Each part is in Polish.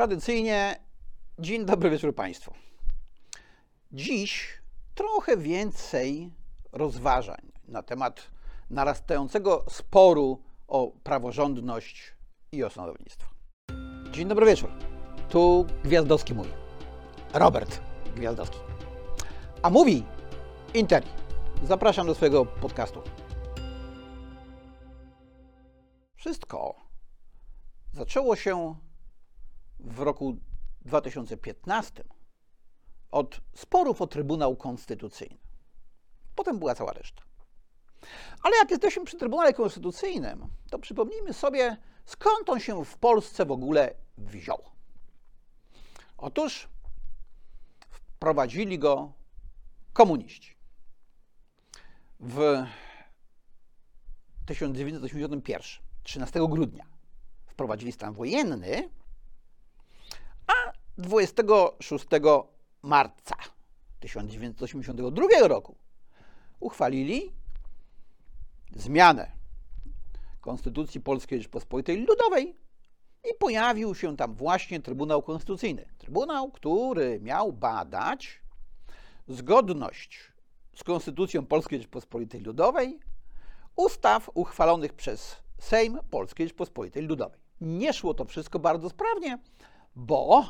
Tradycyjnie dzień dobry wieczór Państwu. Dziś trochę więcej rozważań na temat narastającego sporu o praworządność i o sądownictwo. Dzień dobry wieczór. Tu Gwiazdowski mówi. Robert Gwiazdowski. A mówi Interi. Zapraszam do swojego podcastu. Wszystko zaczęło się w roku 2015 od sporów o Trybunał Konstytucyjny. Potem była cała reszta. Ale jak jesteśmy przy Trybunale Konstytucyjnym, to przypomnijmy sobie, skąd on się w Polsce w ogóle wziął. Otóż wprowadzili go komuniści. W 1981, 13 grudnia, wprowadzili stan wojenny, 26 marca 1982 roku uchwalili zmianę Konstytucji Polskiej Rzeczpospolitej Ludowej i pojawił się tam właśnie Trybunał Konstytucyjny. Trybunał, który miał badać zgodność z Konstytucją Polskiej Rzeczpospolitej Ludowej ustaw uchwalonych przez Sejm Polskiej Rzeczpospolitej Ludowej. Nie szło to wszystko bardzo sprawnie, bo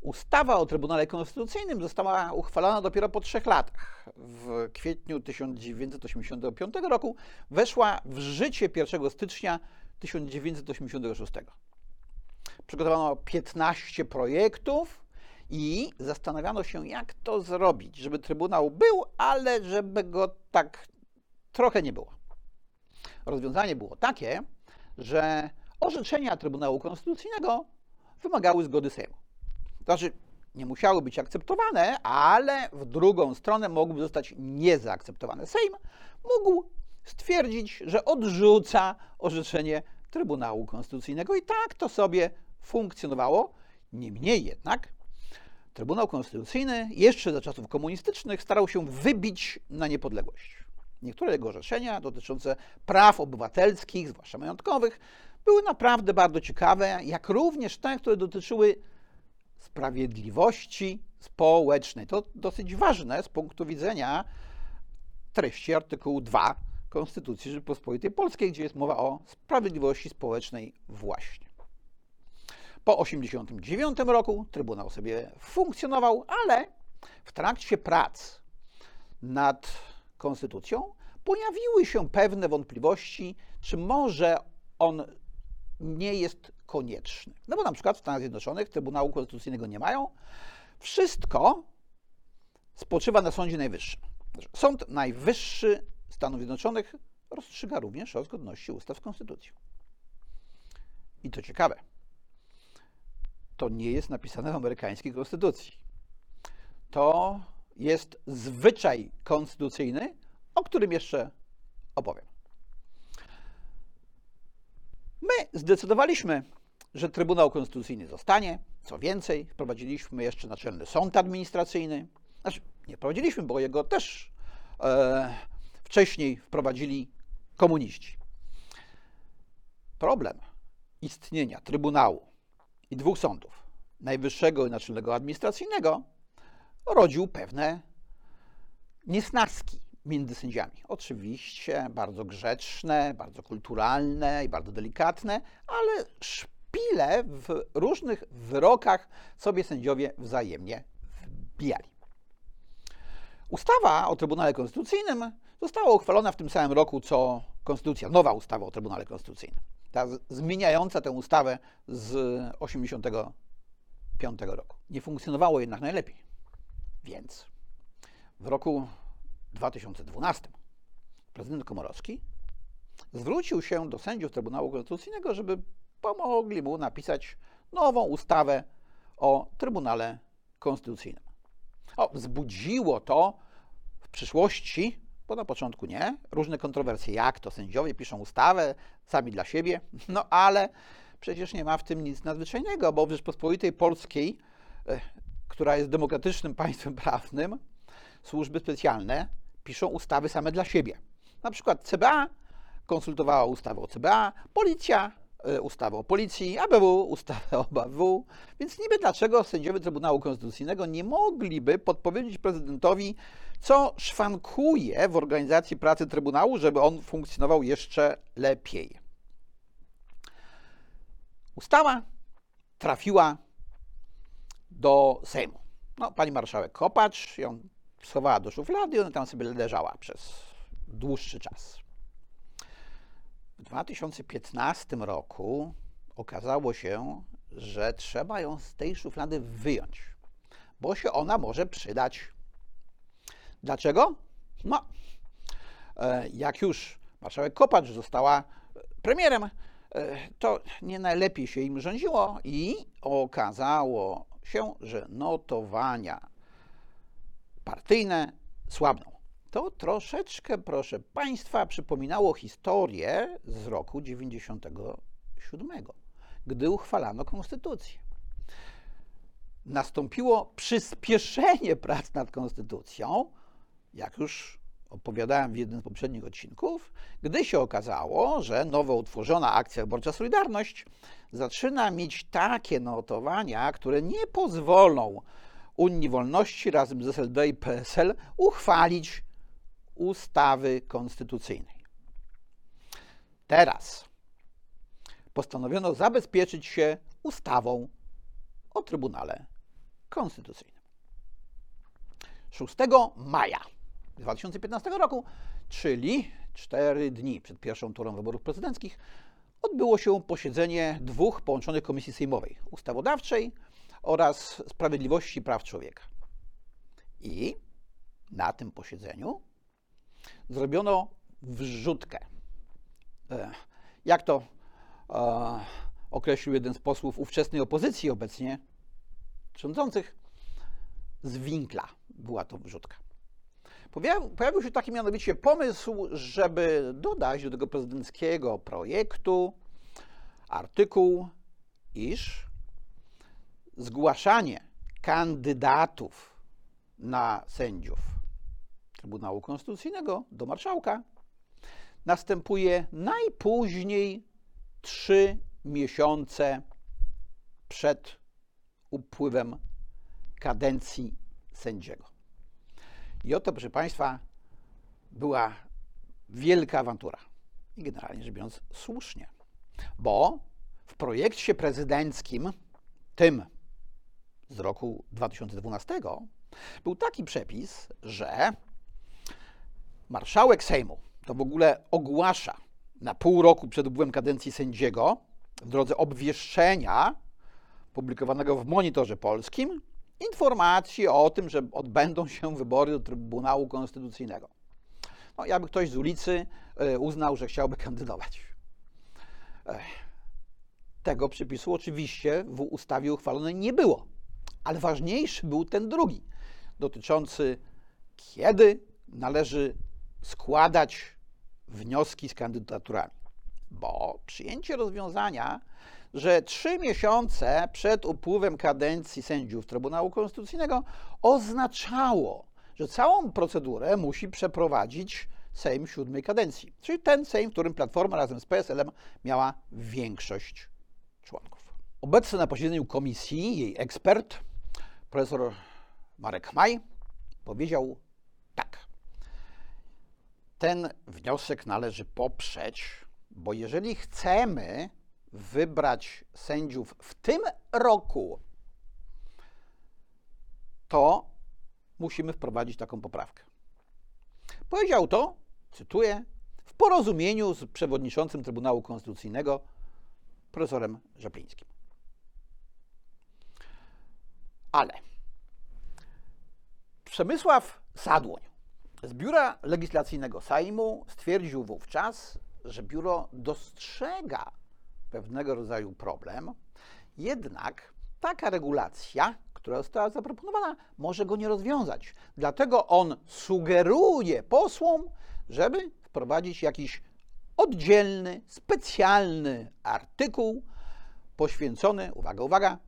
ustawa o Trybunale Konstytucyjnym została uchwalona dopiero po trzech latach. W kwietniu 1985 roku weszła w życie 1 stycznia 1986. Przygotowano 15 projektów i zastanawiano się, jak to zrobić, żeby Trybunał był, ale żeby go tak trochę nie było. Rozwiązanie było takie, że orzeczenia Trybunału Konstytucyjnego wymagały zgody Sejmu. Znaczy, nie musiały być akceptowane, ale w drugą stronę mogłyby zostać niezaakceptowane. Sejm mógł stwierdzić, że odrzuca orzeczenie Trybunału Konstytucyjnego i tak to sobie funkcjonowało. Niemniej jednak Trybunał Konstytucyjny jeszcze za czasów komunistycznych starał się wybić na niepodległość. Niektóre jego orzeczenia dotyczące praw obywatelskich, zwłaszcza majątkowych, były naprawdę bardzo ciekawe, jak również te, które dotyczyły sprawiedliwości społecznej. To dosyć ważne z punktu widzenia treści artykułu 2 Konstytucji Rzeczypospolitej Polskiej, gdzie jest mowa o sprawiedliwości społecznej właśnie. Po 1989 roku Trybunał sobie funkcjonował, ale w trakcie prac nad konstytucją pojawiły się pewne wątpliwości, czy może on nie jest konieczny. No bo na przykład w Stanach Zjednoczonych Trybunału Konstytucyjnego nie mają. Wszystko spoczywa na Sądzie Najwyższym. Sąd Najwyższy Stanów Zjednoczonych rozstrzyga również o zgodności ustaw z konstytucją. I to ciekawe. To nie jest napisane w amerykańskiej konstytucji. To jest zwyczaj konstytucyjny, o którym jeszcze opowiem. My zdecydowaliśmy, że Trybunał Konstytucyjny zostanie. Co więcej, wprowadziliśmy jeszcze Naczelny Sąd Administracyjny. Znaczy, nie wprowadziliśmy, bo jego też e, wcześniej wprowadzili komuniści. Problem istnienia Trybunału i dwóch sądów, Najwyższego i Naczelnego Administracyjnego, rodził pewne niesnaski między sędziami. Oczywiście bardzo grzeczne, bardzo kulturalne i bardzo delikatne, ale szpile w różnych wyrokach sobie sędziowie wzajemnie wbijali. Ustawa o Trybunale Konstytucyjnym została uchwalona w tym samym roku, co konstytucja, nowa ustawa o Trybunale Konstytucyjnym. Ta zmieniająca tę ustawę z 1985 roku. Nie funkcjonowało jednak najlepiej. Więc w roku 2012 prezydent Komorowski zwrócił się do sędziów Trybunału Konstytucyjnego, żeby pomogli mu napisać nową ustawę o Trybunale Konstytucyjnym. O, wzbudziło to w przyszłości, bo na początku nie, różne kontrowersje. Jak to sędziowie piszą ustawę sami dla siebie? No ale przecież nie ma w tym nic nadzwyczajnego, bo w Rzeczpospolitej Polskiej, e, która jest demokratycznym państwem prawnym, służby specjalne piszą ustawy same dla siebie. Na przykład CBA konsultowała ustawę o CBA, policja e, ustawę o policji, ABW, ustawę o ABW, więc niby dlaczego sędziowie Trybunału Konstytucyjnego nie mogliby podpowiedzieć prezydentowi, co szwankuje w organizacji pracy Trybunału, żeby on funkcjonował jeszcze lepiej. Ustawa trafiła do Sejmu. No, pani marszałek Kopacz ją schowała do szuflady i ona tam sobie leżała przez dłuższy czas. W 2015 roku okazało się, że trzeba ją z tej szuflady wyjąć, bo się ona może przydać. Dlaczego? No, e, jak już marszałek Kopacz została premierem, e, to nie najlepiej się im rządziło i okazało się, że notowania partyjne słabną. To troszeczkę, proszę Państwa, przypominało historię z roku 97, gdy uchwalano konstytucję. Nastąpiło przyspieszenie prac nad konstytucją, jak już opowiadałem w jednym z poprzednich odcinków, gdy się okazało, że nowo utworzona akcja wyborcza Solidarność zaczyna mieć takie notowania, które nie pozwolą Unii Wolności razem z SLD i PSL uchwalić ustawy konstytucyjnej. Teraz postanowiono zabezpieczyć się ustawą o Trybunale Konstytucyjnym. 6 maja 2015 roku, czyli cztery dni przed pierwszą turą wyborów prezydenckich, odbyło się posiedzenie dwóch połączonych komisji sejmowej ustawodawczej oraz sprawiedliwości i praw człowieka. I na tym posiedzeniu zrobiono wrzutkę. E, jak to e, określił jeden z posłów ówczesnej opozycji obecnie rządzących, z winkla była to wrzutka. Pojawił się taki mianowicie pomysł, żeby dodać do tego prezydenckiego projektu artykuł, iż zgłaszanie kandydatów na sędziów Trybunału Konstytucyjnego do marszałka następuje najpóźniej trzy miesiące przed upływem kadencji sędziego. I oto, proszę Państwa, była wielka awantura. I generalnie rzecz biorąc, słusznie. Bo w projekcie prezydenckim, tym z roku 2012, był taki przepis, że marszałek Sejmu to w ogóle ogłasza na pół roku przed upływem kadencji sędziego w drodze obwieszczenia publikowanego w Monitorze Polskim informację o tym, że odbędą się wybory do Trybunału Konstytucyjnego. No, jakby ktoś z ulicy e, uznał, że chciałby kandydować. Tego przepisu oczywiście w ustawie uchwalonej nie było, ale ważniejszy był ten drugi, dotyczący kiedy należy składać wnioski z kandydaturami. Bo przyjęcie rozwiązania że trzy miesiące przed upływem kadencji sędziów Trybunału Konstytucyjnego oznaczało, że całą procedurę musi przeprowadzić Sejm siódmej kadencji, czyli ten Sejm, w którym Platforma razem z PSL-em miała większość członków. Obecny na posiedzeniu komisji jej ekspert, profesor Marek Maj, powiedział tak. Ten wniosek należy poprzeć, bo jeżeli chcemy wybrać sędziów w tym roku, to musimy wprowadzić taką poprawkę. Powiedział to, cytuję, w porozumieniu z przewodniczącym Trybunału Konstytucyjnego profesorem Rzeplińskim. Ale Przemysław Sadłoń z Biura Legislacyjnego Sejmu stwierdził wówczas, że biuro dostrzega pewnego rodzaju problem, jednak taka regulacja, która została zaproponowana, może go nie rozwiązać. Dlatego on sugeruje posłom, żeby wprowadzić jakiś oddzielny, specjalny artykuł poświęcony, uwaga, uwaga,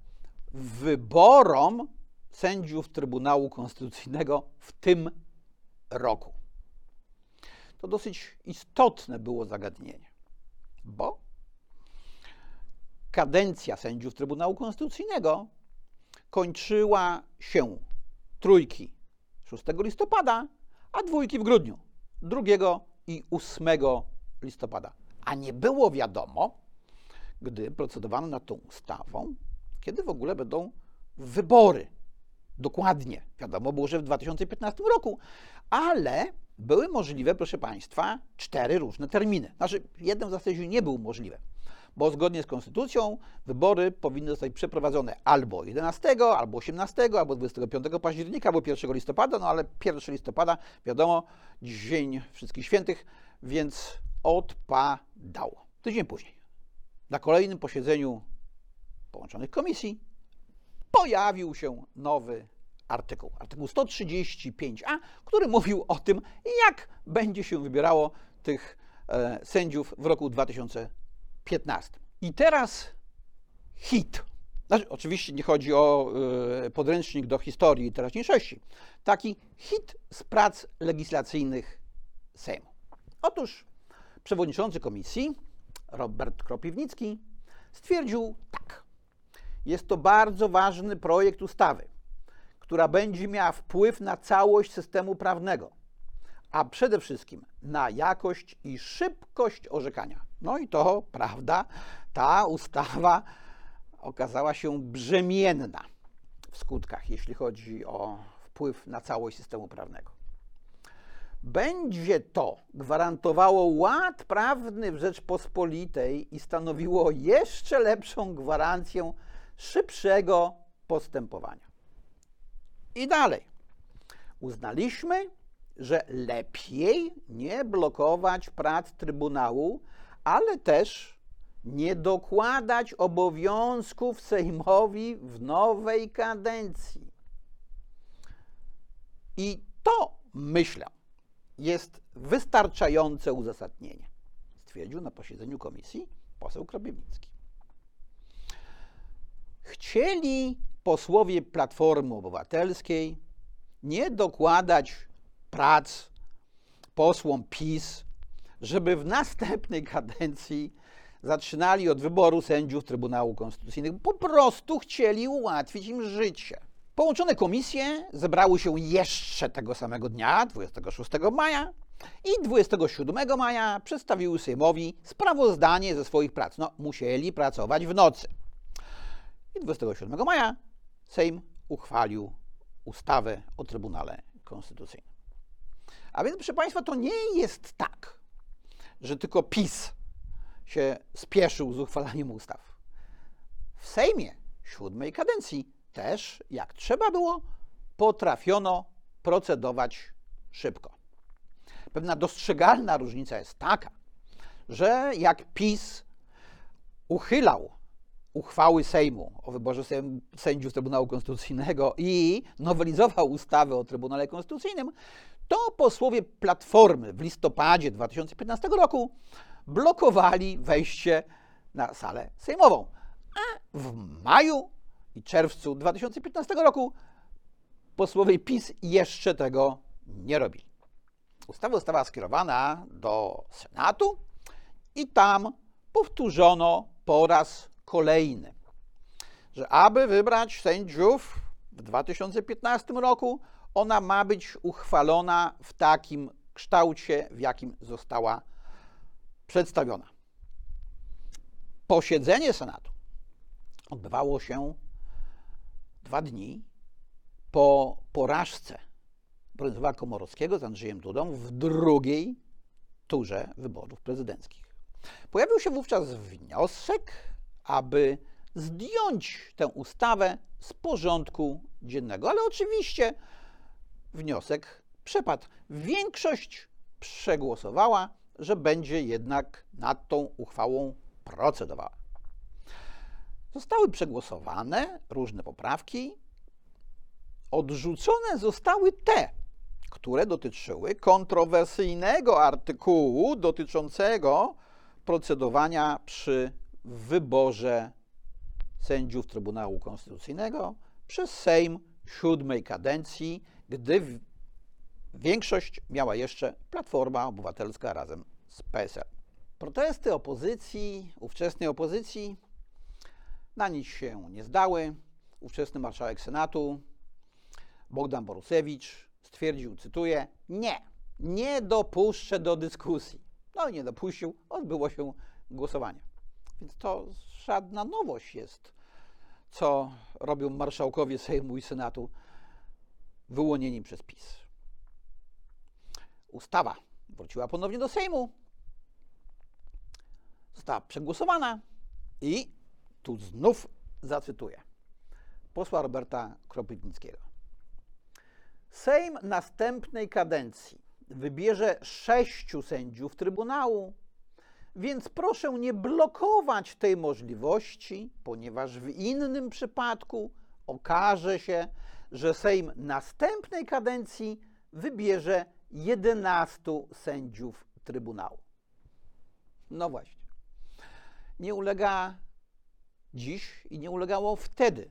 wyborom sędziów Trybunału Konstytucyjnego w tym roku. To dosyć istotne było zagadnienie, bo kadencja sędziów Trybunału Konstytucyjnego kończyła się trójki 6 listopada, a dwójki w grudniu 2 i 8 listopada. A nie było wiadomo, gdy procedowano nad tą ustawą, kiedy w ogóle będą wybory. Dokładnie. Wiadomo było, że w 2015 roku, ale były możliwe, proszę Państwa, cztery różne terminy. Znaczy, jeden w zasadzie nie był możliwy, bo zgodnie z konstytucją wybory powinny zostać przeprowadzone albo 11, albo 18, albo 25 października, albo 1 listopada, no ale 1 listopada, wiadomo, Dzień Wszystkich Świętych, więc odpadało. Tydzień później, na kolejnym posiedzeniu połączonych komisji, pojawił się nowy artykuł, artykuł 135a, który mówił o tym, jak będzie się wybierało tych e, sędziów w roku 2015. I teraz hit. Znaczy, oczywiście nie chodzi o e, podręcznik do historii i teraźniejszości. Taki hit z prac legislacyjnych Sejmu. Otóż przewodniczący komisji, Robert Kropiwnicki, stwierdził. Jest to bardzo ważny projekt ustawy, która będzie miała wpływ na całość systemu prawnego, a przede wszystkim na jakość i szybkość orzekania. No i to prawda, ta ustawa okazała się brzemienna w skutkach, jeśli chodzi o wpływ na całość systemu prawnego. Będzie to gwarantowało ład prawny w Rzeczpospolitej i stanowiło jeszcze lepszą gwarancję szybszego postępowania. I dalej. Uznaliśmy, że lepiej nie blokować prac Trybunału, ale też nie dokładać obowiązków Sejmowi w nowej kadencji. I to, myślę, jest wystarczające uzasadnienie, stwierdził na posiedzeniu komisji poseł Kropiewnicki. Chcieli posłowie Platformy Obywatelskiej nie dokładać prac posłom PiS, żeby w następnej kadencji zaczynali od wyboru sędziów Trybunału Konstytucyjnego. Po prostu chcieli ułatwić im życie. Połączone komisje zebrały się jeszcze tego samego dnia, 26 maja, i 27 maja przedstawiły Sejmowi sprawozdanie ze swoich prac. No, musieli pracować w nocy. I 27 maja Sejm uchwalił ustawę o Trybunale Konstytucyjnym. A więc, proszę Państwa, to nie jest tak, że tylko PiS się spieszył z uchwalaniem ustaw. W Sejmie siódmej kadencji też, jak trzeba było, potrafiono procedować szybko. Pewna dostrzegalna różnica jest taka, że jak PiS uchylał uchwały Sejmu o wyborze sędziów Trybunału Konstytucyjnego i nowelizował ustawę o Trybunale Konstytucyjnym, to posłowie Platformy w listopadzie 2015 roku blokowali wejście na salę sejmową. A w maju i czerwcu 2015 roku posłowie PiS jeszcze tego nie robili. Ustawa została skierowana do Senatu i tam powtórzono po raz kolejny, że aby wybrać sędziów w 2015 roku, ona ma być uchwalona w takim kształcie, w jakim została przedstawiona. Posiedzenie Senatu odbywało się dwa dni po porażce Bronisława Komorowskiego z Andrzejem Dudą w drugiej turze wyborów prezydenckich. Pojawił się wówczas wniosek, aby zdjąć tę ustawę z porządku dziennego, ale oczywiście wniosek przepadł. Większość przegłosowała, że będzie jednak nad tą uchwałą procedowała. Zostały przegłosowane różne poprawki. Odrzucone zostały te, które dotyczyły kontrowersyjnego artykułu dotyczącego procedowania przy wyborze sędziów Trybunału Konstytucyjnego przez Sejm siódmej kadencji, gdy większość miała jeszcze Platforma Obywatelska razem z PSL. Protesty opozycji, ówczesnej opozycji, Na nic się nie zdały. Ówczesny marszałek Senatu Bogdan Borusewicz stwierdził, cytuję, nie, nie dopuszczę do dyskusji. No i nie dopuścił, odbyło się głosowanie. Więc to żadna nowość jest, co robią marszałkowie Sejmu i Senatu wyłonieni przez PiS. Ustawa wróciła ponownie do Sejmu, została przegłosowana i tu znów zacytuję posła Roberta Kropytnickiego. Sejm następnej kadencji wybierze sześciu sędziów Trybunału, więc proszę nie blokować tej możliwości, ponieważ w innym przypadku okaże się, że Sejm następnej kadencji wybierze 11 sędziów Trybunału. No właśnie. Nie ulega dziś i nie ulegało wtedy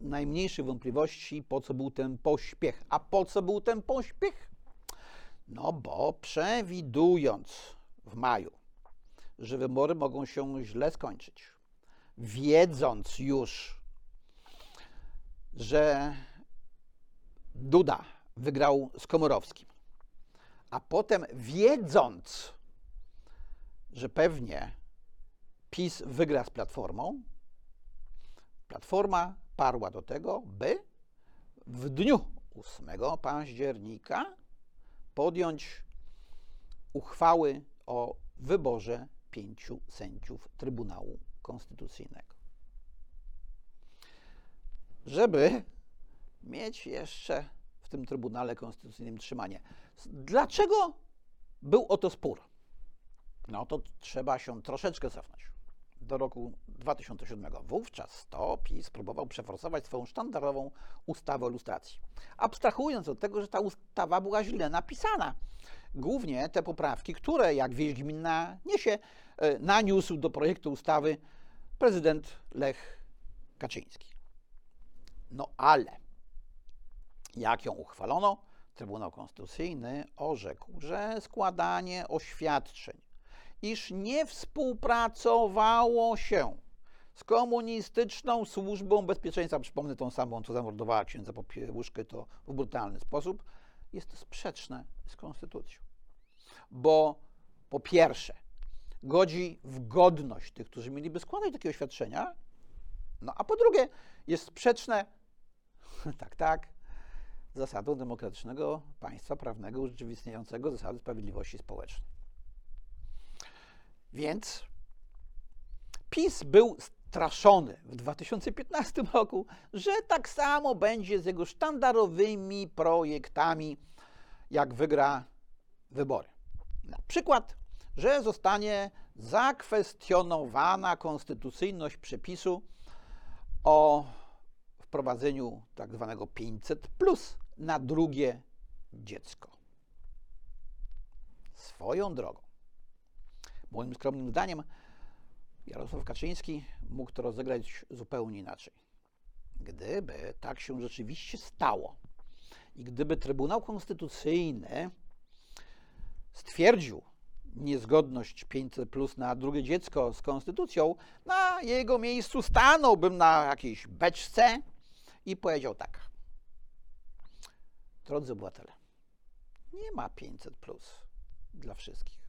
najmniejszych wątpliwości, po co był ten pośpiech. A po co był ten pośpiech? No bo przewidując w maju, że wybory mogą się źle skończyć, wiedząc już, że Duda wygrał z Komorowskim, a potem wiedząc, że pewnie PiS wygra z Platformą, Platforma parła do tego, by w dniu 8 października podjąć uchwały o wyborze pięciu sędziów Trybunału Konstytucyjnego. Żeby mieć jeszcze w tym Trybunale Konstytucyjnym trzymanie. Dlaczego był o to spór? No to trzeba się troszeczkę cofnąć do roku 2007. Wówczas to PiS próbował przeforsować swoją sztandarową ustawę o lustracji. Abstrahując od tego, że ta ustawa była źle napisana. Głównie te poprawki, które jak wieść gminna niesie, e, naniósł do projektu ustawy prezydent Lech Kaczyński. No ale jak ją uchwalono, Trybunał Konstytucyjny orzekł, że składanie oświadczeń iż nie współpracowało się z komunistyczną służbą bezpieczeństwa, przypomnę tą samą, co zamordowała księdza Popiełuszkę, to w brutalny sposób, jest sprzeczne z konstytucją. Bo po pierwsze, godzi w godność tych, którzy mieliby składać takie oświadczenia, no a po drugie, jest sprzeczne, tak, tak, zasadą demokratycznego państwa prawnego urzeczywistniającego zasady sprawiedliwości społecznej. Więc PiS był straszony w 2015 roku, że tak samo będzie z jego sztandarowymi projektami, jak wygra wybory. Na przykład, że zostanie zakwestionowana konstytucyjność przepisu o wprowadzeniu tak zwanego 500 plus na drugie dziecko. Swoją drogą. Moim skromnym zdaniem Jarosław Kaczyński mógł to rozegrać zupełnie inaczej. Gdyby tak się rzeczywiście stało i gdyby Trybunał Konstytucyjny stwierdził niezgodność 500 plus na drugie dziecko z konstytucją, na jego miejscu stanąłbym na jakiejś beczce i powiedział tak. Drodzy obywatele, nie ma 500 plus dla wszystkich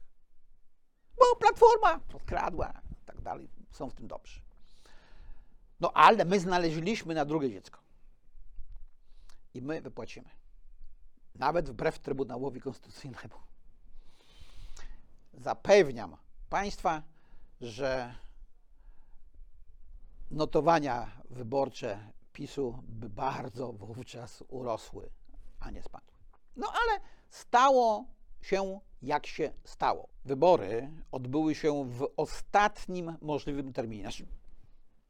bo Platforma podkradła i tak dalej. Są w tym dobrzy. No ale my znaleźliśmy na drugie dziecko. I my wypłacimy. Nawet wbrew Trybunałowi Konstytucyjnemu. Zapewniam Państwa, że notowania wyborcze PiSu by bardzo wówczas urosły, a nie spadły. No ale stało się jak się stało. Wybory odbyły się w ostatnim możliwym terminie,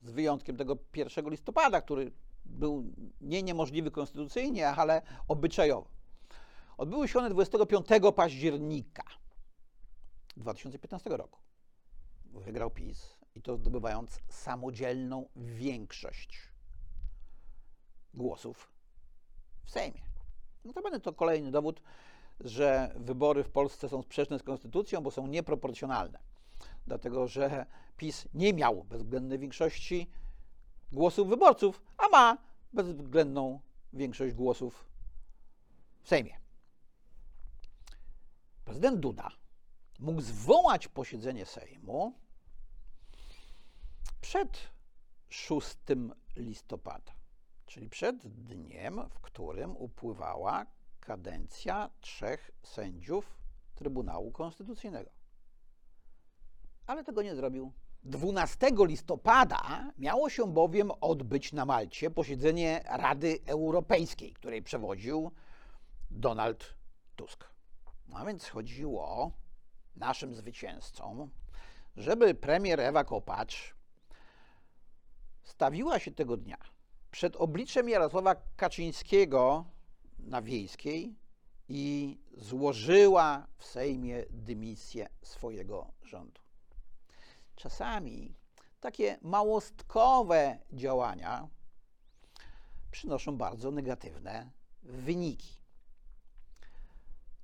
z wyjątkiem tego 1 listopada, który był nie niemożliwy konstytucyjnie, ale obyczajowo. Odbyły się one 25 października 2015 roku. Wygrał PiS i to zdobywając samodzielną większość głosów w Sejmie. Notabene to kolejny dowód, że wybory w Polsce są sprzeczne z konstytucją, bo są nieproporcjonalne. Dlatego, że PiS nie miał bezwzględnej większości głosów wyborców, a ma bezwzględną większość głosów w Sejmie. Prezydent Duda mógł zwołać posiedzenie Sejmu przed 6 listopada, czyli przed dniem, w którym upływała kadencja trzech sędziów Trybunału Konstytucyjnego. Ale tego nie zrobił. 12 listopada miało się bowiem odbyć na Malcie posiedzenie Rady Europejskiej, której przewodził Donald Tusk. No a więc chodziło naszym zwycięzcom, żeby premier Ewa Kopacz stawiła się tego dnia przed obliczem Jarosława Kaczyńskiego na Wiejskiej i złożyła w Sejmie dymisję swojego rządu. Czasami takie małostkowe działania przynoszą bardzo negatywne wyniki.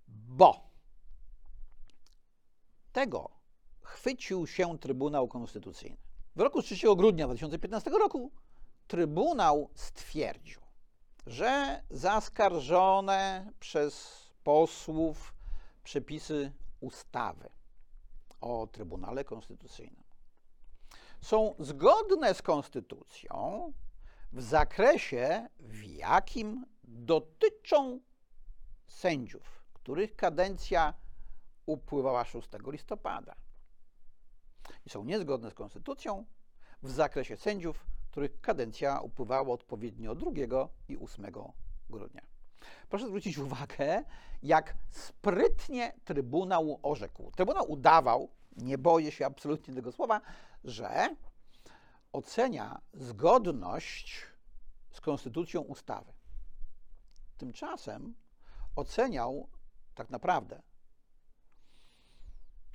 Bo tego chwycił się Trybunał Konstytucyjny. W roku 3 grudnia 2015 roku Trybunał stwierdził, że zaskarżone przez posłów przepisy ustawy o Trybunale Konstytucyjnym są zgodne z Konstytucją w zakresie, w jakim dotyczą sędziów, których kadencja upływała 6 listopada. I są niezgodne z Konstytucją w zakresie sędziów, których kadencja upływała odpowiednio 2 i 8 grudnia. Proszę zwrócić uwagę, jak sprytnie Trybunał orzekł. Trybunał udawał, nie boję się absolutnie tego słowa, że ocenia zgodność z konstytucją ustawy. Tymczasem oceniał tak naprawdę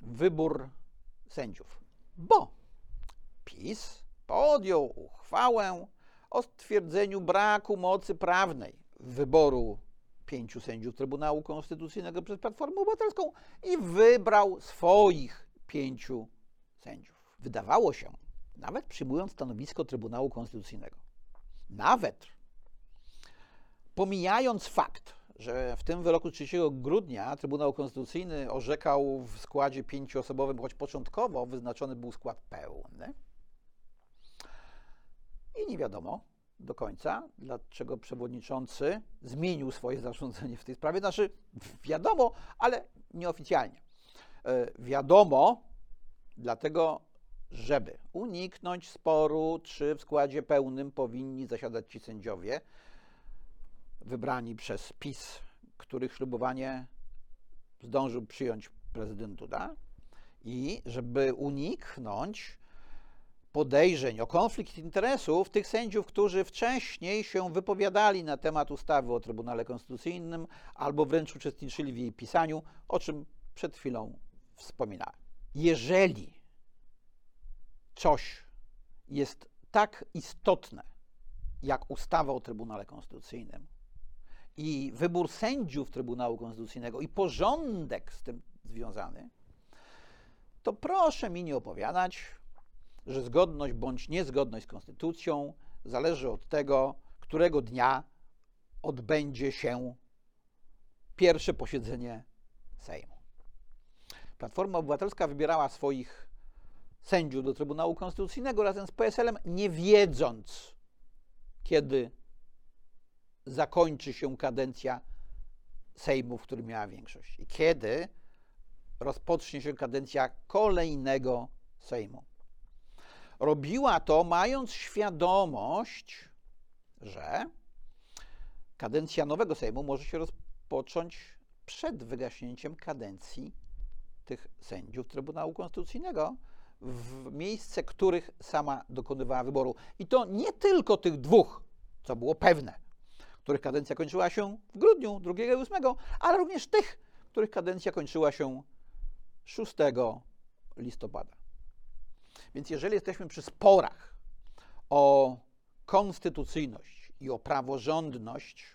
wybór sędziów, bo PiS podjął uchwałę o stwierdzeniu braku mocy prawnej wyboru pięciu sędziów Trybunału Konstytucyjnego przez Platformę Obywatelską i wybrał swoich pięciu sędziów. Wydawało się, nawet przyjmując stanowisko Trybunału Konstytucyjnego, nawet pomijając fakt, że w tym wyroku 3 grudnia Trybunał Konstytucyjny orzekał w składzie pięcioosobowym, choć początkowo wyznaczony był skład pełny. I nie wiadomo do końca, dlaczego przewodniczący zmienił swoje zarządzenie w tej sprawie. Znaczy, wiadomo, ale nieoficjalnie. E, wiadomo, dlatego, żeby uniknąć sporu, czy w składzie pełnym powinni zasiadać ci sędziowie, wybrani przez PiS, których ślubowanie zdążył przyjąć prezydent Duda i żeby uniknąć podejrzeń o konflikt interesów tych sędziów, którzy wcześniej się wypowiadali na temat ustawy o Trybunale Konstytucyjnym albo wręcz uczestniczyli w jej pisaniu, o czym przed chwilą wspominałem. Jeżeli coś jest tak istotne jak ustawa o Trybunale Konstytucyjnym, i wybór sędziów Trybunału Konstytucyjnego i porządek z tym związany, to proszę mi nie opowiadać, że zgodność bądź niezgodność z konstytucją zależy od tego, którego dnia odbędzie się pierwsze posiedzenie Sejmu. Platforma Obywatelska wybierała swoich sędziów do Trybunału Konstytucyjnego razem z PSL-em, nie wiedząc, kiedy zakończy się kadencja Sejmu, w którym miała większość i kiedy rozpocznie się kadencja kolejnego Sejmu. Robiła to mając świadomość, że kadencja nowego Sejmu może się rozpocząć przed wygaśnięciem kadencji tych sędziów Trybunału Konstytucyjnego, w miejsce których sama dokonywała wyboru. I to nie tylko tych dwóch, co było pewne, których kadencja kończyła się w grudniu 2 i 8, ale również tych, których kadencja kończyła się 6 listopada. Więc jeżeli jesteśmy przy sporach o konstytucyjność i o praworządność,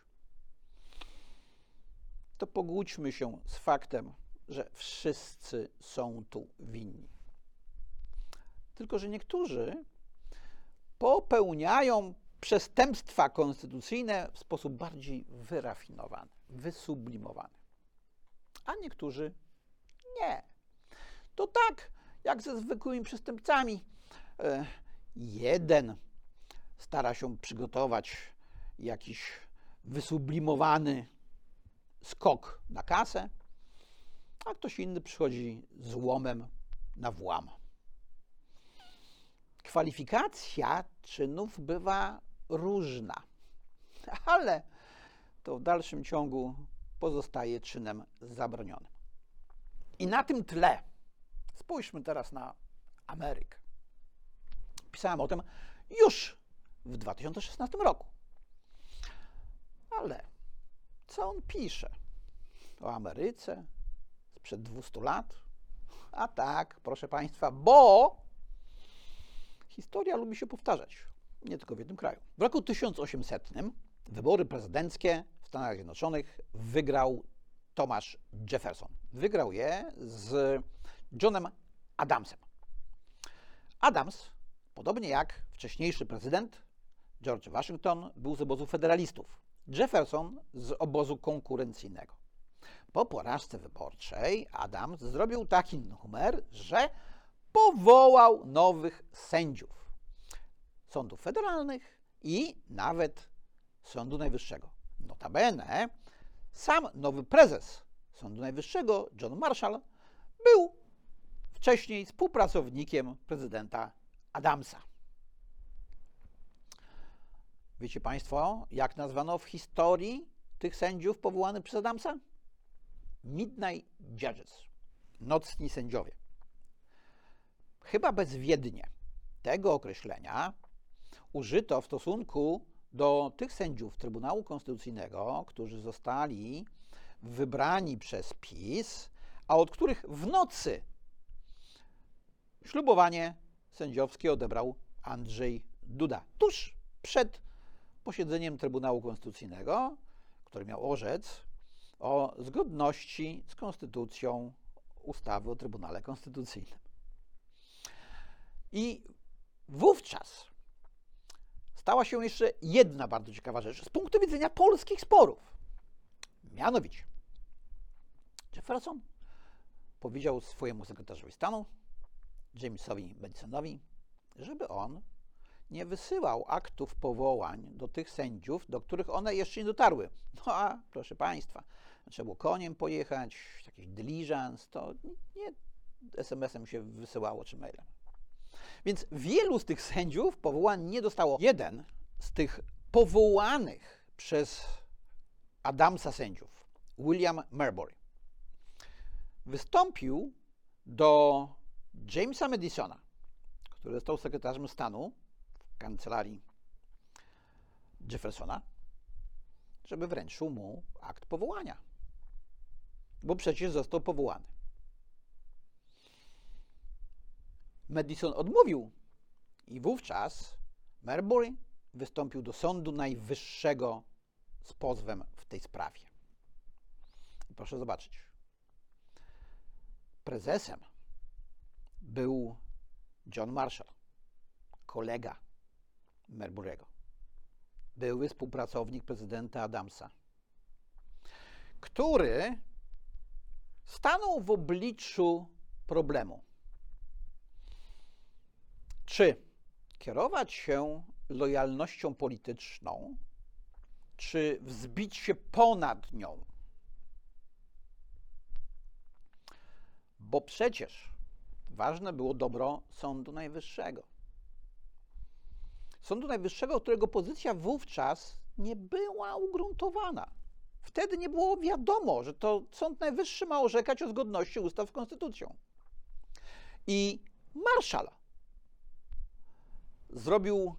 to pogódźmy się z faktem, że wszyscy są tu winni. Tylko, że niektórzy popełniają przestępstwa konstytucyjne w sposób bardziej wyrafinowany, wysublimowany. A niektórzy nie. To tak, jak ze zwykłymi przestępcami. E, jeden stara się przygotować jakiś wysublimowany skok na kasę, a ktoś inny przychodzi z łomem na włam. Kwalifikacja czynów bywa różna, ale to w dalszym ciągu pozostaje czynem zabronionym. I na tym tle spójrzmy teraz na Amerykę. Pisałem o tym już w 2016 roku. Ale co on pisze o Ameryce sprzed 200 lat? A tak, proszę Państwa, bo historia lubi się powtarzać, nie tylko w jednym kraju. W roku 1800 wybory prezydenckie w Stanach Zjednoczonych wygrał Thomas Jefferson. Wygrał je z Johnem Adamsem. Adams, podobnie jak wcześniejszy prezydent George Washington, był z obozu federalistów. Jefferson z obozu konkurencyjnego. Po porażce wyborczej Adams zrobił taki numer, że powołał nowych sędziów sądów federalnych i nawet Sądu Najwyższego. Notabene sam nowy prezes Sądu Najwyższego, John Marshall, był wcześniej współpracownikiem prezydenta Adamsa. Wiecie Państwo, jak nazwano w historii tych sędziów powołanych przez Adamsa? Midnight Judges, nocni sędziowie. Chyba bezwiednie tego określenia użyto w stosunku do tych sędziów Trybunału Konstytucyjnego, którzy zostali wybrani przez PiS, a od których w nocy ślubowanie sędziowskie odebrał Andrzej Duda. Tuż przed posiedzeniem Trybunału Konstytucyjnego, który miał orzec o zgodności z konstytucją ustawy o Trybunale Konstytucyjnym. I wówczas stała się jeszcze jedna bardzo ciekawa rzecz z punktu widzenia polskich sporów. Mianowicie, Jefferson powiedział swojemu sekretarzowi stanu, Jamesowi Madisonowi, żeby on nie wysyłał aktów powołań do tych sędziów, do których one jeszcze nie dotarły. No a proszę Państwa, trzeba było koniem pojechać, jakiś dyliżans, to nie SMS-em się wysyłało czy mailem. Więc wielu z tych sędziów powołań nie dostało. Jeden z tych powołanych przez Adamsa sędziów, William Marbury, wystąpił do Jamesa Madisona, który został sekretarzem stanu w kancelarii Jeffersona, żeby wręczył mu akt powołania. Bo przecież został powołany. Madison odmówił i wówczas Marbury wystąpił do Sądu Najwyższego z pozwem w tej sprawie. Proszę zobaczyć. Prezesem był John Marshall, kolega Marbury'ego, były współpracownik prezydenta Adamsa, który stanął w obliczu problemu. Czy kierować się lojalnością polityczną, czy wzbić się ponad nią? Bo przecież ważne było dobro Sądu Najwyższego. Sądu Najwyższego, którego pozycja wówczas nie była ugruntowana. Wtedy nie było wiadomo, że to Sąd Najwyższy ma orzekać o zgodności ustaw z konstytucją. I Marszal zrobił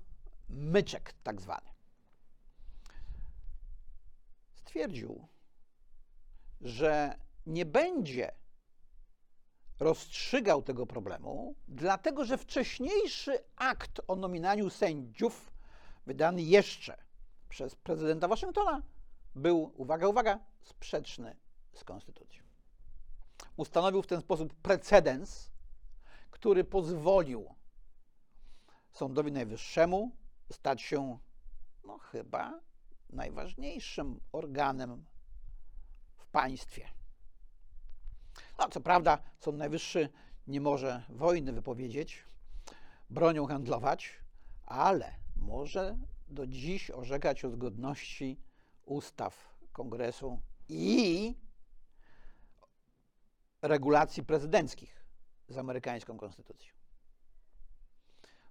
myczek tak zwany. Stwierdził, że nie będzie rozstrzygał tego problemu, dlatego że wcześniejszy akt o nominaniu sędziów, wydany jeszcze przez prezydenta Waszyngtona, był, uwaga, uwaga, sprzeczny z konstytucją. Ustanowił w ten sposób precedens, który pozwolił Sądowi Najwyższemu stać się, no chyba, najważniejszym organem w państwie. No, co prawda, Sąd Najwyższy nie może wojny wypowiedzieć, bronią handlować, ale może do dziś orzekać o zgodności ustaw Kongresu i regulacji prezydenckich z amerykańską konstytucją.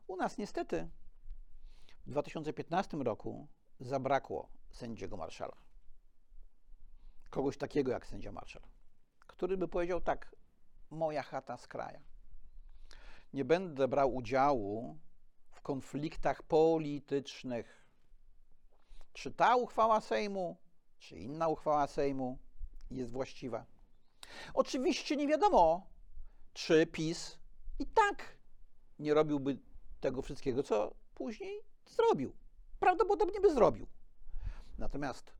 U nas niestety w 2015 roku zabrakło sędziego marszala. Kogoś takiego jak sędzia marszal, który by powiedział tak: Moja chata z kraja. Nie będę brał udziału w konfliktach politycznych. Czy ta uchwała Sejmu, czy inna uchwała Sejmu jest właściwa? Oczywiście nie wiadomo, czy PiS i tak nie robiłby tego wszystkiego, co później zrobił. Prawdopodobnie by zrobił. Natomiast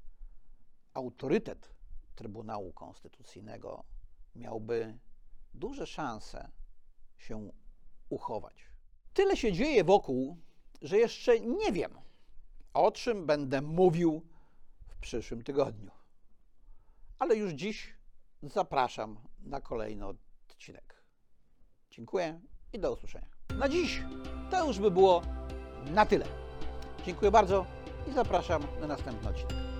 autorytet Trybunału Konstytucyjnego miałby duże szanse się uchować. Tyle się dzieje wokół, że jeszcze nie wiem, o czym będę mówił w przyszłym tygodniu. Ale już dziś zapraszam na kolejny odcinek. Dziękuję i do usłyszenia. Na dziś to już by było na tyle. Dziękuję bardzo i zapraszam na następny odcinek.